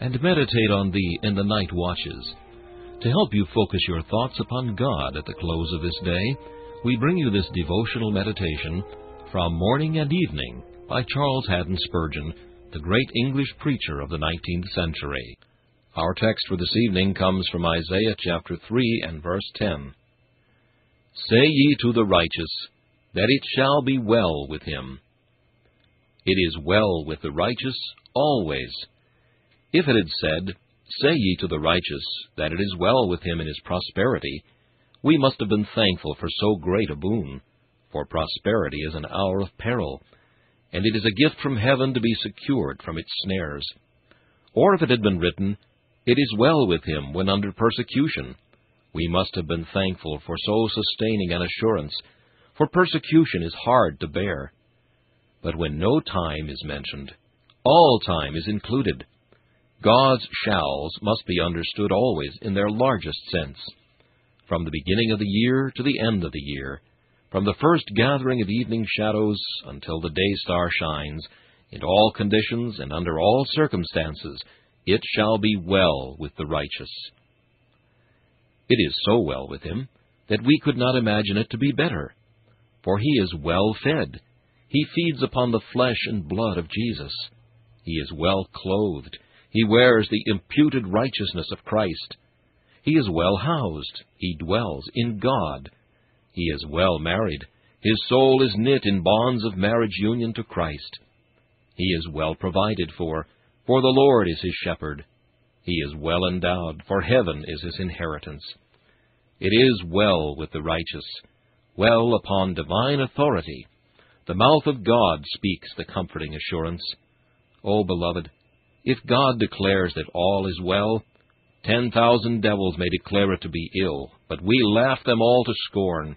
and meditate on thee in the night watches. To help you focus your thoughts upon God at the close of this day, we bring you this devotional meditation from Morning and Evening by Charles Haddon Spurgeon, the great English preacher of the 19th century. Our text for this evening comes from Isaiah chapter 3 and verse 10. Say ye to the righteous, that it shall be well with him. It is well with the righteous always. If it had said, Say ye to the righteous that it is well with him in his prosperity, we must have been thankful for so great a boon, for prosperity is an hour of peril, and it is a gift from heaven to be secured from its snares. Or if it had been written, It is well with him when under persecution, we must have been thankful for so sustaining an assurance, for persecution is hard to bear. But when no time is mentioned, all time is included, God's shalls must be understood always in their largest sense. From the beginning of the year to the end of the year, from the first gathering of evening shadows until the day star shines, in all conditions and under all circumstances, it shall be well with the righteous. It is so well with him that we could not imagine it to be better. For he is well fed. He feeds upon the flesh and blood of Jesus. He is well clothed. He wears the imputed righteousness of Christ. He is well housed. He dwells in God. He is well married. His soul is knit in bonds of marriage union to Christ. He is well provided for, for the Lord is his shepherd. He is well endowed, for heaven is his inheritance. It is well with the righteous, well upon divine authority. The mouth of God speaks the comforting assurance. O beloved, if God declares that all is well, ten thousand devils may declare it to be ill, but we laugh them all to scorn.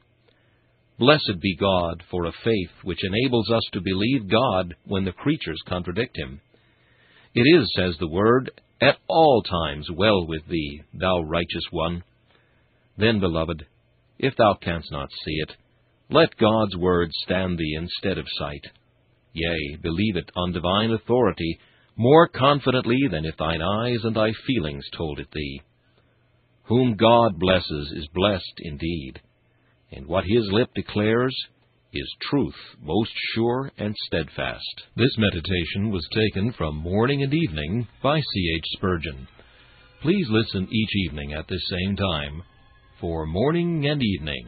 Blessed be God for a faith which enables us to believe God when the creatures contradict him. It is, says the Word, at all times well with thee, thou righteous one. Then, beloved, if thou canst not see it, let God's Word stand thee instead of sight. Yea, believe it on divine authority, more confidently than if thine eyes and thy feelings told it thee. Whom God blesses is blessed indeed, and what his lip declares is truth most sure and steadfast. This meditation was taken from Morning and Evening by C. H. Spurgeon. Please listen each evening at this same time for Morning and Evening.